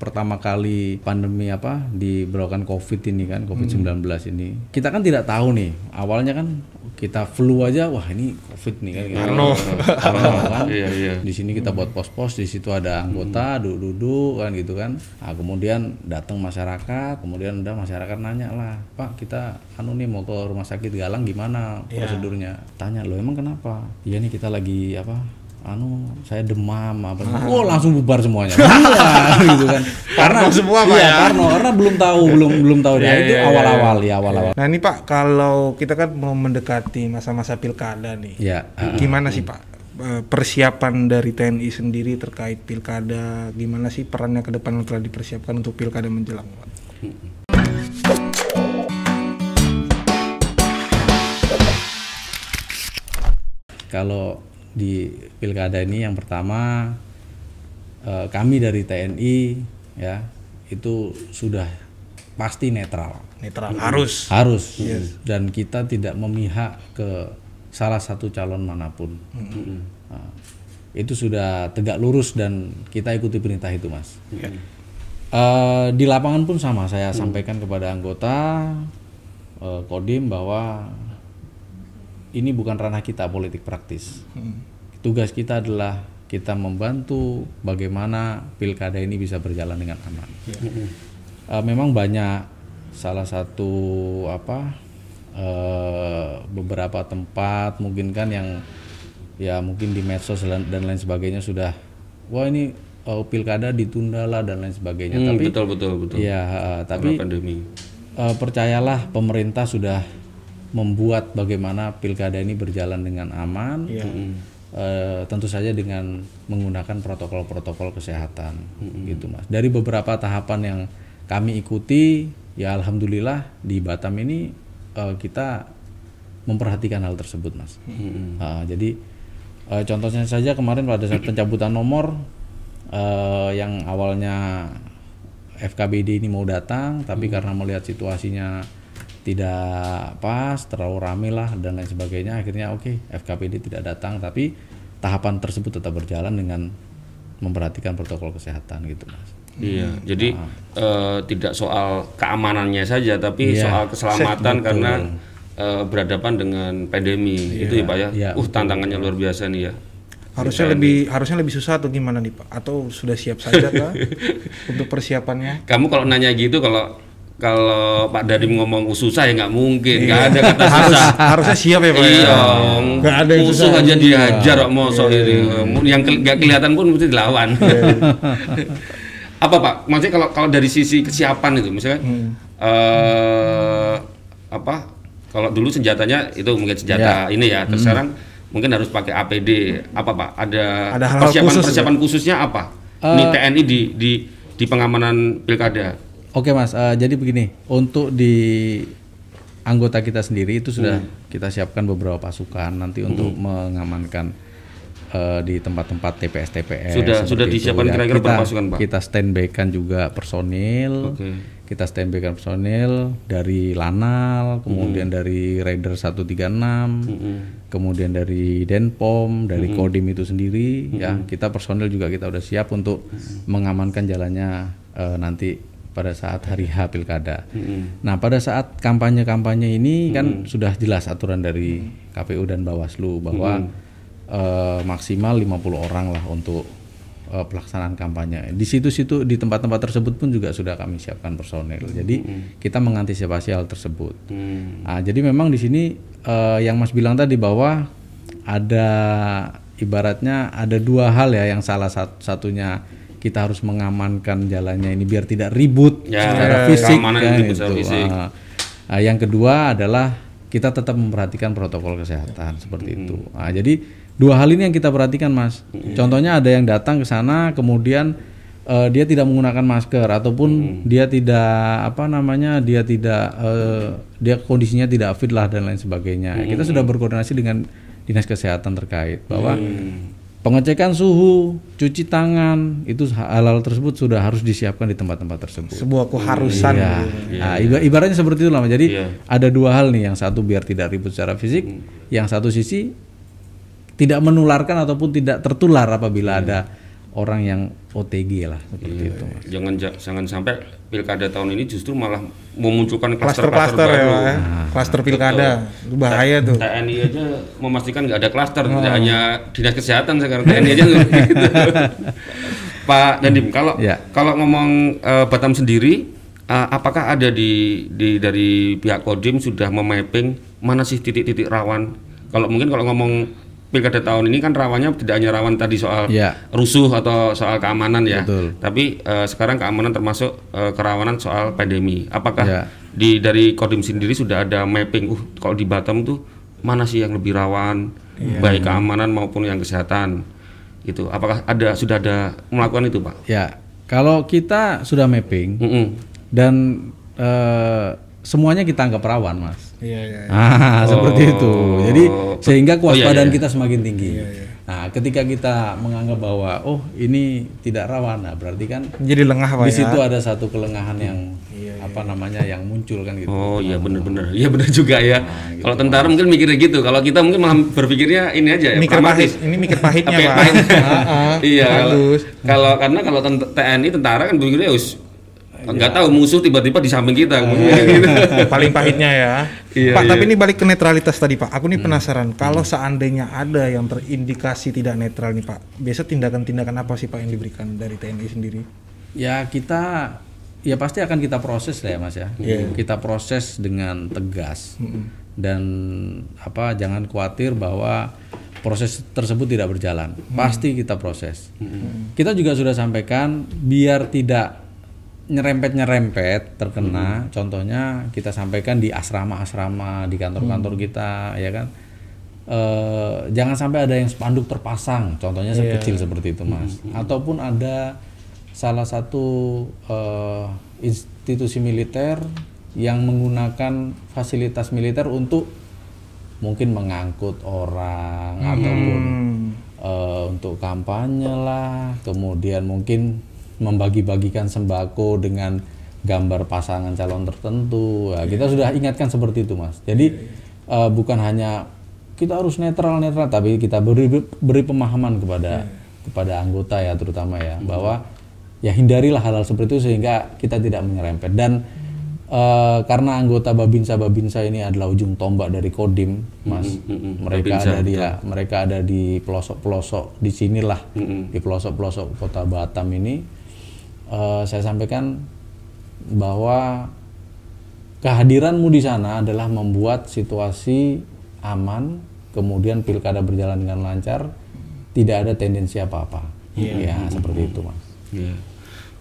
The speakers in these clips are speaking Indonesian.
pertama kali pandemi apa diberlakukan COVID ini kan COVID-19 ini. Kita kan tidak tahu nih awalnya kan kita flu aja wah ini COVID nih kan. Parno. Parno kan. Iya, iya. di sini kita buat pos-pos di situ ada anggota duduk-duduk kan gitu kan. Nah, kemudian datang masyarakat kemudian udah masyarakat nanya lah pak kita anu nih mau ke rumah sakit Galang gimana prosedurnya? Tanya lo emang kenapa? Iya nih kita lagi apa anu saya demam apa oh langsung bubar semuanya Iya, gitu kan karena semua, Pak, iya, ya? Parno, karena belum tahu belum belum tahu nah, Iya, itu iya, awal-awal ya awal-awal Nah ini Pak, kalau kita kan mau mendekati masa-masa pilkada nih, ya ah, gimana sih Pak eh, persiapan dari TNI sendiri terkait pilkada? Gimana sih perannya ke depan yang telah dipersiapkan untuk pilkada menjelang? Pak? Kalau di pilkada ini. Yang pertama eh, kami dari TNI ya itu sudah pasti netral. Netral harus. harus. Dan kita tidak memihak ke salah satu calon mana pun. Nah, itu sudah tegak lurus dan kita ikuti perintah itu mas. Eh, di lapangan pun sama saya sampaikan kepada anggota eh, kodim bahwa ini bukan ranah kita politik praktis. Tugas kita adalah kita membantu bagaimana pilkada ini bisa berjalan dengan aman. Eh, memang banyak salah satu apa eh, beberapa tempat mungkin kan yang ya mungkin di medsos dan dan lain sebagainya sudah wah ini eh, pilkada ditunda lah dan lain sebagainya. Hmm, Tapi betul betul betul. ya eh, tapi Karena pandemi. Eh, percayalah pemerintah sudah membuat bagaimana pilkada ini berjalan dengan aman. Eh, tentu saja dengan menggunakan protokol-protokol kesehatan, gitu mas. Dari beberapa tahapan yang kami ikuti, ya alhamdulillah di Batam ini eh, kita memperhatikan hal tersebut, mas. Ah, jadi eh, contohnya saja kemarin pada saat pencabutan nomor eh, yang awalnya FKBD ini mau datang, tapi karena melihat situasinya tidak pas, terlalu rame lah dan lain sebagainya, akhirnya oke FKBD tidak datang, tapi tahapan tersebut tetap berjalan dengan memperhatikan protokol kesehatan gitu mas. Iya, jadi eh, tidak soal keamanannya saja, tapi Iya. soal keselamatan karena eh, berhadapan dengan pandemi itu ya pak ya. Iya, uh tantangannya luar biasa nih ya. Harusnya lebih harusnya lebih susah atau gimana nih Pak? Atau sudah siap saja kah untuk persiapannya? Kamu kalau nanya gitu kalau kalau Pak Dadim ngomong susah ya nggak mungkin, nggak ada kata harus susah. harusnya siap ya Pak. ya? Iya, Nggak ada yang susah. aja dihajar kok mosok ini. Yang ke- nggak kelihatan pun mesti dilawan. apa Pak? Maksudnya kalau kalau dari sisi kesiapan itu, misalnya eh apa? Kalau dulu senjatanya itu mungkin senjata ini ya, terus sekarang mungkin harus pakai APD. Apa Pak? Ada, Ada persiapan khusus persiapan khususnya apa? Ini TNI di di di pengamanan pilkada. Oke mas, eh, jadi begini, untuk di anggota kita sendiri itu sudah kita siapkan beberapa pasukan nanti untuk mengamankan eh, di tempat-tempat TPS TPS. Sudah- sudah disiapkan Ya, kira-kira kita, berapa pasukan, Pak? Kita standby kan juga personil. Oke. Kita standby kan personil dari Lanal, kemudian dari Raider 136, kemudian dari Denpom, dari Kodim itu sendiri ya. Kita personil juga kita udah siap untuk mengamankan jalannya eh, nanti pada saat hari H pilkada. Nah, pada saat kampanye-kampanye ini kan sudah jelas aturan dari KPU dan Bawaslu bahwa eh, maksimal 50 orang lah untuk eh, pelaksanaan kampanye. Di situ-situ di tempat-tempat tersebut pun juga sudah kami siapkan personel. Jadi kita mengantisipasi hal tersebut. Hmm. Nah, jadi memang di sini eh, yang Mas bilang tadi bahwa ada ibaratnya ada dua hal ya yang salah sat- satunya kita harus mengamankan jalannya ini biar tidak ribut Ya, secara ya, fisik keamanan kan, itu fisik. Ah, yang kedua adalah kita tetap memperhatikan protokol kesehatan seperti Hmm. itu. Ah, jadi dua hal ini yang kita perhatikan, Mas. Contohnya ada yang datang ke sana kemudian eh, dia tidak menggunakan masker ataupun Hmm. dia tidak apa namanya dia tidak eh, dia kondisinya tidak fit lah dan lain sebagainya. Hmm. Kita sudah berkoordinasi dengan dinas kesehatan terkait bahwa Hmm. Pengecekan suhu, cuci tangan itu hal-hal tersebut sudah harus disiapkan di tempat-tempat tersebut. Sebuah keharusan. Iya. gitu. Nah, iba- ibaratnya seperti itu lah. Jadi Iya. ada dua hal nih, yang satu biar tidak ribut secara fisik, yang satu sisi tidak menularkan ataupun tidak tertular apabila ada orang yang OTG lah seperti Iya, itu. Mas. Jangan ja- jangan sampai pilkada tahun ini justru malah memunculkan Klaster-klaster klaster-klaster ya, ya. Klaster pilkada. Itu bahaya tuh. TNI aja memastikan nggak ada klaster, Oh. tidak hanya dinas kesehatan sekarang TNI aja gitu. Pak Dandim, kalau Ya. kalau ngomong eh, Batam sendiri, eh, apakah ada di, di dari pihak Kodim sudah memapping mana sih titik-titik rawan? Kalau mungkin kalau ngomong pilkada tahun ini kan rawannya tidak hanya rawan tadi soal Ya. rusuh atau soal keamanan ya, Betul. tapi eh, sekarang keamanan termasuk eh, kerawanan soal pandemi. Apakah Ya. di dari Kodim sendiri sudah ada mapping, uh kalau di Batam tuh mana sih yang lebih rawan, baik keamanan maupun yang kesehatan, itu. Apakah ada sudah ada melakukan itu pak? Ya, kalau kita sudah mapping Mm-mm. dan eh, semuanya kita anggap rawan, Mas. Iya, iya. Ah, seperti itu. Jadi sehingga Oh, iya, kewaspadaan iya. kita semakin tinggi. Nah, ketika kita menganggap bahwa oh ini tidak rawan, nah berarti kan Jadi lengah Pak di ya. situ ada satu kelengahan yang apa namanya yang muncul kan gitu. Oh iya benar-benar, iya benar juga ya. gitu. Kalau tentara mungkin mikirnya gitu, kalau kita mungkin malah berpikirnya ini aja ya, Mikir pahit, ini mikir pahitnya ya, Pak. pahit? Ah, ah, iya kalau, bagus. kalau karena kalau TNI tentara kan berpikirnya us nggak tahu musuh tiba-tiba di samping kita gitu. Paling pahitnya ya. Iya, Pak, iya. tapi ini balik ke netralitas tadi Pak. Aku nih penasaran, kalau seandainya ada yang terindikasi tidak netral nih Pak, biasa tindakan-tindakan apa sih Pak yang diberikan dari TNI sendiri? Ya kita ya pasti akan kita proses lah ya Mas ya. Kita proses dengan tegas dan apa jangan khawatir bahwa proses tersebut tidak berjalan. Pasti kita proses. Kita juga sudah sampaikan biar tidak nyerempet-nyerempet terkena. Contohnya kita sampaikan di asrama-asrama di kantor-kantor kita ya kan. Eh, jangan sampai ada yang spanduk terpasang, contohnya sekecil seperti itu mas, ataupun ada salah satu eh, institusi militer yang menggunakan fasilitas militer untuk mungkin mengangkut orang ataupun eh, untuk kampanye lah, kemudian mungkin membagi-bagikan sembako dengan gambar pasangan calon tertentu. Nah, Kita sudah ingatkan seperti itu mas. Jadi eh, bukan hanya kita harus netral netral, tapi kita beri beri pemahaman kepada kepada anggota ya terutama ya bahwa ya hindarilah hal-hal seperti itu sehingga kita tidak menyerempet. Dan eh, karena anggota babinsa babinsa ini adalah ujung tombak dari kodim mas mereka ada di ya, mereka ada di pelosok pelosok di sinilah di pelosok pelosok kota Batam ini eh, saya sampaikan bahwa kehadiranmu di sana adalah membuat situasi aman kemudian pilkada berjalan dengan lancar tidak ada tendensi apa-apa. Ya seperti itu mas. Iya.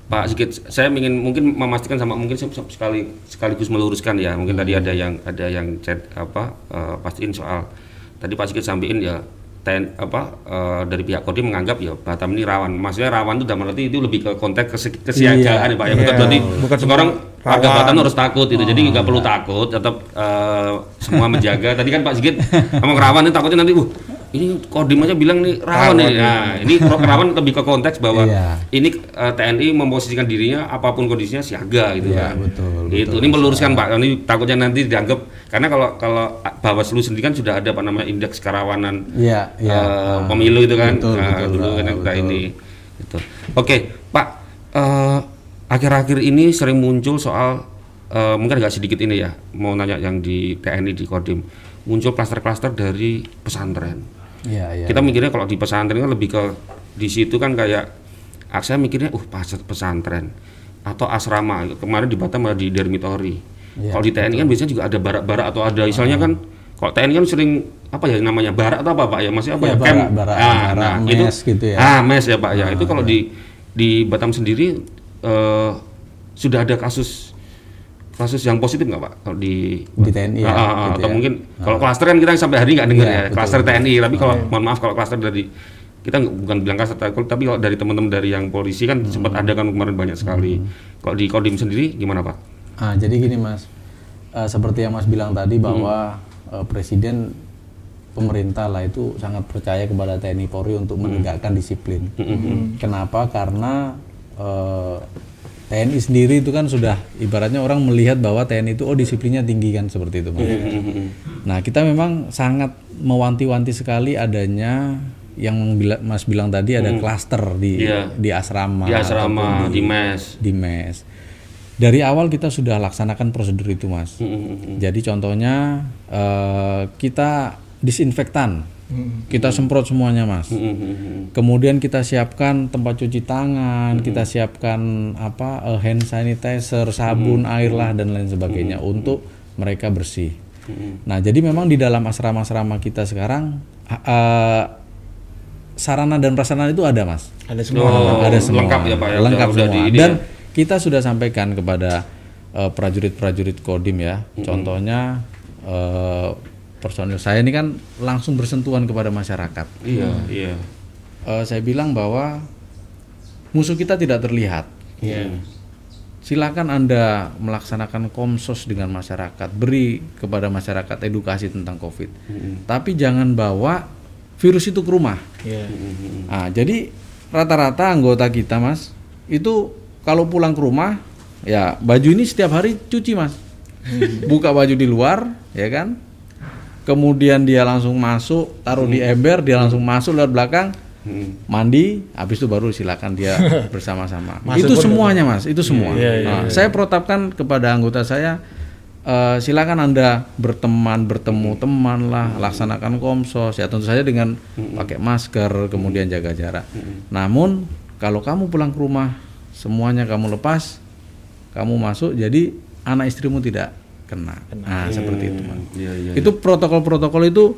Pak Sigit, saya ingin mungkin memastikan sama mungkin saya sekali sekaligus meluruskan ya. Mungkin tadi ada yang ada yang chat apa eh, pastiin soal. Tadi Pak Sigit sampaikan ya ten, apa eh, dari pihak Kodim menganggap ya Batam ini rawan. Maksudnya rawan itu dalam arti itu lebih ke konteks kese- kesiagaan ya Pak ya. Bukan berarti Bukan sekarang warga. Batam harus takut itu. Jadi nggak perlu takut, tetap eh, semua menjaga. Tadi kan Pak Sigit ngomong rawan ini takutnya nanti uh ini Kodim aja bilang nih rawan nih. Nah, ini rawan lebih ke konteks bahwa Iya. ini eh, TNI memposisikan dirinya apa pun kondisinya siaga gitu Iya, kan. betul, Itu ini meluruskan Pak. Ini takutnya nanti dianggap karena kalau kalau Bawaslu sendiri kan sudah ada apa namanya indeks kerawanan Iya, iya. eh, pemilu itu kan. Betul, Nah, betul, dulu kan kita betul. ini. Gitu. Oke, Pak. eh, akhir-akhir ini sering muncul soal eh, mungkin agak sedikit ini ya mau nanya yang di TNI di Kodim muncul klaster-klaster dari pesantren. Iya, iya. Kita mikirnya kalau di pesantren kan lebih ke di situ kan kayak ah, saya mikirnya uh pesantren atau asrama kemarin di Batam ada di dormitory. Iya, kalau di TNI kan biasanya juga ada barak-barak atau ada misalnya kan kalau TNI kan sering apa ya namanya barak atau apa Pak ya masih apa Iya, ya barak, Camp. barak, Ah, barak, nah, mes itu gitu ya. Ah, mes ya Pak ya. Itu kalau di di Batam sendiri eh, sudah ada kasus kasus yang positif nggak Pak? Kalau di Di TNI ya, Ah, ah, ah, gitu atau ya. mungkin kalau klaster kan kita sampai hari ini nggak dengar Iya, ya betul, klaster. TNI tapi kalau mohon maaf kalau klaster dari kita bukan bilang klaster tapi kalau dari teman-teman dari yang polisi kan Hmm. sempat ada kan kemarin banyak sekali. Kalau di kodim sendiri gimana pak? Ah, jadi gini mas, Eh, seperti yang mas bilang tadi bahwa eh, presiden pemerintah lah itu sangat percaya kepada TNI Polri untuk menegakkan disiplin. Kenapa? Karena eh, TNI sendiri itu kan sudah ibaratnya orang melihat bahwa TNI itu oh disiplinnya tinggi kan seperti itu. Mas. Nah kita memang sangat mewanti-wanti sekali adanya yang bila- Mas bilang tadi ada klaster di Iya. di asrama di asrama, ataupun di mes. di mes. Dari awal kita sudah laksanakan prosedur itu, Mas. Mm, mm, mm. Jadi contohnya eh, kita disinfektan, kita semprot semuanya, Mas. Mm, mm, mm. Kemudian kita siapkan tempat cuci tangan, kita siapkan apa eh, hand sanitizer, sabun, air lah dan lain sebagainya untuk mereka bersih. Nah, jadi memang di dalam asrama-asrama kita sekarang eh, sarana dan prasarana itu ada, Mas. Ada semua. Oh, ada semua. lengkap ya Pak ya. Lengkap udah, udah semua. di ini Dan ya. kita sudah sampaikan kepada eh, prajurit-prajurit Kodim ya. Contohnya eh, personil saya ini kan langsung bersentuhan kepada masyarakat. Iya, iya. Eh, saya bilang bahwa musuh kita tidak terlihat. Iya. Silakan Anda melaksanakan komsos dengan masyarakat, beri kepada masyarakat edukasi tentang COVID. Tapi jangan bawa virus itu ke rumah. Iya. Nah, jadi rata-rata anggota kita, Mas, itu kalau pulang ke rumah, ya baju ini setiap hari cuci, Mas. Buka baju di luar, ya kan? Kemudian dia langsung masuk, taruh di ember, dia langsung masuk lewat belakang, Mm. mandi, habis itu baru silakan dia bersama-sama. Itu semuanya, Mas, itu semua. Iya, iya, Nah, Saya protapkan kepada anggota saya eh, silakan Anda berteman, bertemu teman lah, laksanakan komsos ya tentu saja dengan pakai masker, kemudian jaga jarak. Namun kalau kamu pulang ke rumah semuanya kamu lepas, kamu masuk jadi anak istrimu tidak kena. Nah, seperti itu, Mas. Iya, iya. Itu protokol-protokol itu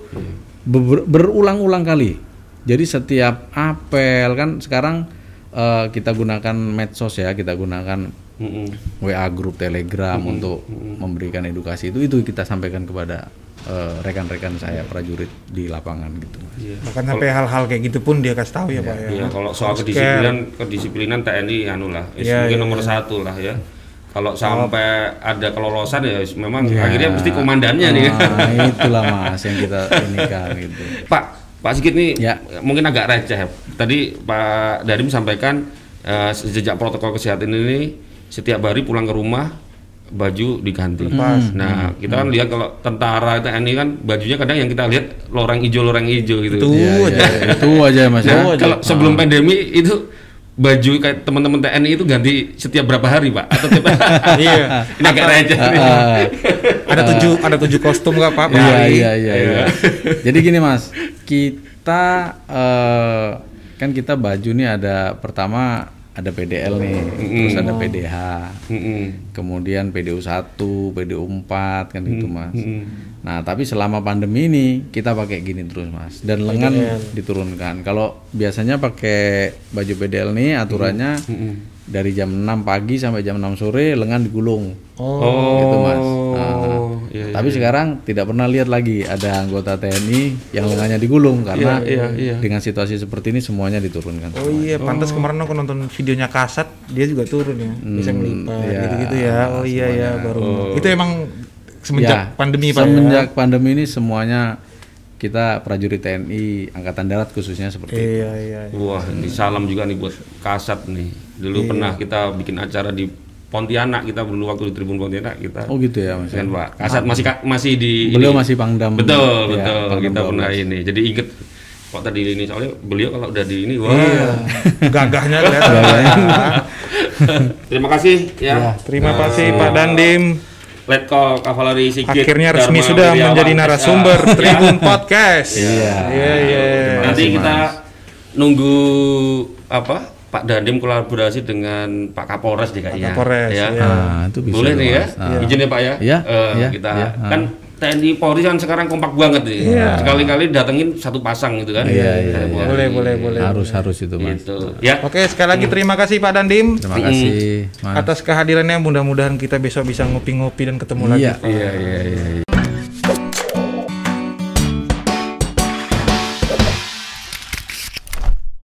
ber- berulang-ulang kali. Jadi setiap apel kan sekarang eh, kita gunakan medsos ya, kita gunakan Mm, mm. WA grup Telegram untuk memberikan edukasi itu itu kita sampaikan kepada eh, rekan-rekan saya prajurit di lapangan gitu. Iya. Bahkan sampai hal-hal kayak gitu pun dia kasih tahu ya Pak ya. Iya, kalau soal kedisiplinan, kedisiplinan TNI anu lah, is Iya, mungkin iya, nomor satu lah ya. Kalau sampai ada kelolosan ya memang akhirnya mesti komandannya nih. Nah, itulah Mas yang kita ini kan gitu. Pak, Pak Sigit nih Ya. mungkin agak receh. Tadi Pak Darim sampaikan eh, sejak protokol kesehatan ini setiap hari pulang ke rumah baju diganti. Nah, kita kan lihat kalau tentara TNI kan bajunya kadang yang kita lihat loreng hijau loreng hijau gitu. Itu Iya, iya, aja. itu aja Mas ya. Nah, kalau sebelum pandemi itu baju kayak teman-teman TNI itu ganti setiap berapa hari, Pak? Atau tiap Iya. Ini agak receh. nih. Ah, Ada tujuh ada tujuh kostum nggak Pak? Iya hari? iya iya. iya. Jadi gini mas, kita eh, kan kita baju nih ada pertama ada PDL nih, terus ada PDH, Mm-mm. kemudian PDU 1, PDU 4 kan gitu mas. Mm. Nah tapi selama pandemi ini kita pakai gini terus mas, dan lengan diturunkan. Kalau biasanya pakai baju PDL nih aturannya dari jam 6 pagi sampai jam 6 sore lengan digulung. Oh, Gitu, Mas. Nah, iya, iya. Tapi sekarang tidak pernah lihat lagi ada anggota TNI yang lengannya digulung karena Iya, iya, iya. dengan situasi seperti ini semuanya diturunkan. Oh iya, pantas kemarin aku nonton videonya Kasat, dia juga turun ya, bisa ngelipat iya, gitu-gitu ya. Oh iya ya, baru. Itu emang semenjak Ya, pandemi Pak. ya? Semenjak pandemi ini semuanya kita prajurit TNI angkatan darat khususnya seperti itu. Iya iya. iya. Wah, ini salam juga nih buat Kasat nih. Dulu Iya. pernah kita bikin acara di Pontianak, kita dulu waktu di Tribun Pontianak kita Oh gitu ya mas. kan Pak. Kasat masih ka- masih di Beliau ini. masih pangdam. Betul, ya, betul. Pangdam kita 12. pernah ini. Jadi inget kok tadi ini soalnya beliau kalau udah di ini wah. Iya. Gagahnya kelihatan. Terima kasih ya. Terima kasih Pak Dandim. Letkol Kavaleri Sigit. Akhirnya resmi Dharma sudah Wirjawan, menjadi narasumber SA. Tribun Podcast. Iya. Iya iya. Nanti kasih, kita Mas. nunggu apa? Pak Dandim kolaborasi dengan Pak Kapolres deh kayaknya. Kapolres, ya. iya. Nah, itu bisa Boleh nih ya. Mas. Ah. Izin ya Pak ya. Iya, Eh, iya, kita iya, kan TNI Polri kan sekarang kompak banget nih. Sekali-kali datengin satu pasang gitu kan. Iya, iya, iya. Boleh boleh boleh. Harus harus itu mas. Gitu. Ya. Oke, sekali lagi terima kasih Pak Dandim Terima kasih mas. atas kehadirannya. Mudah-mudahan kita besok bisa ngopi-ngopi dan ketemu lagi. Iya. Iya, iya, iya, iya.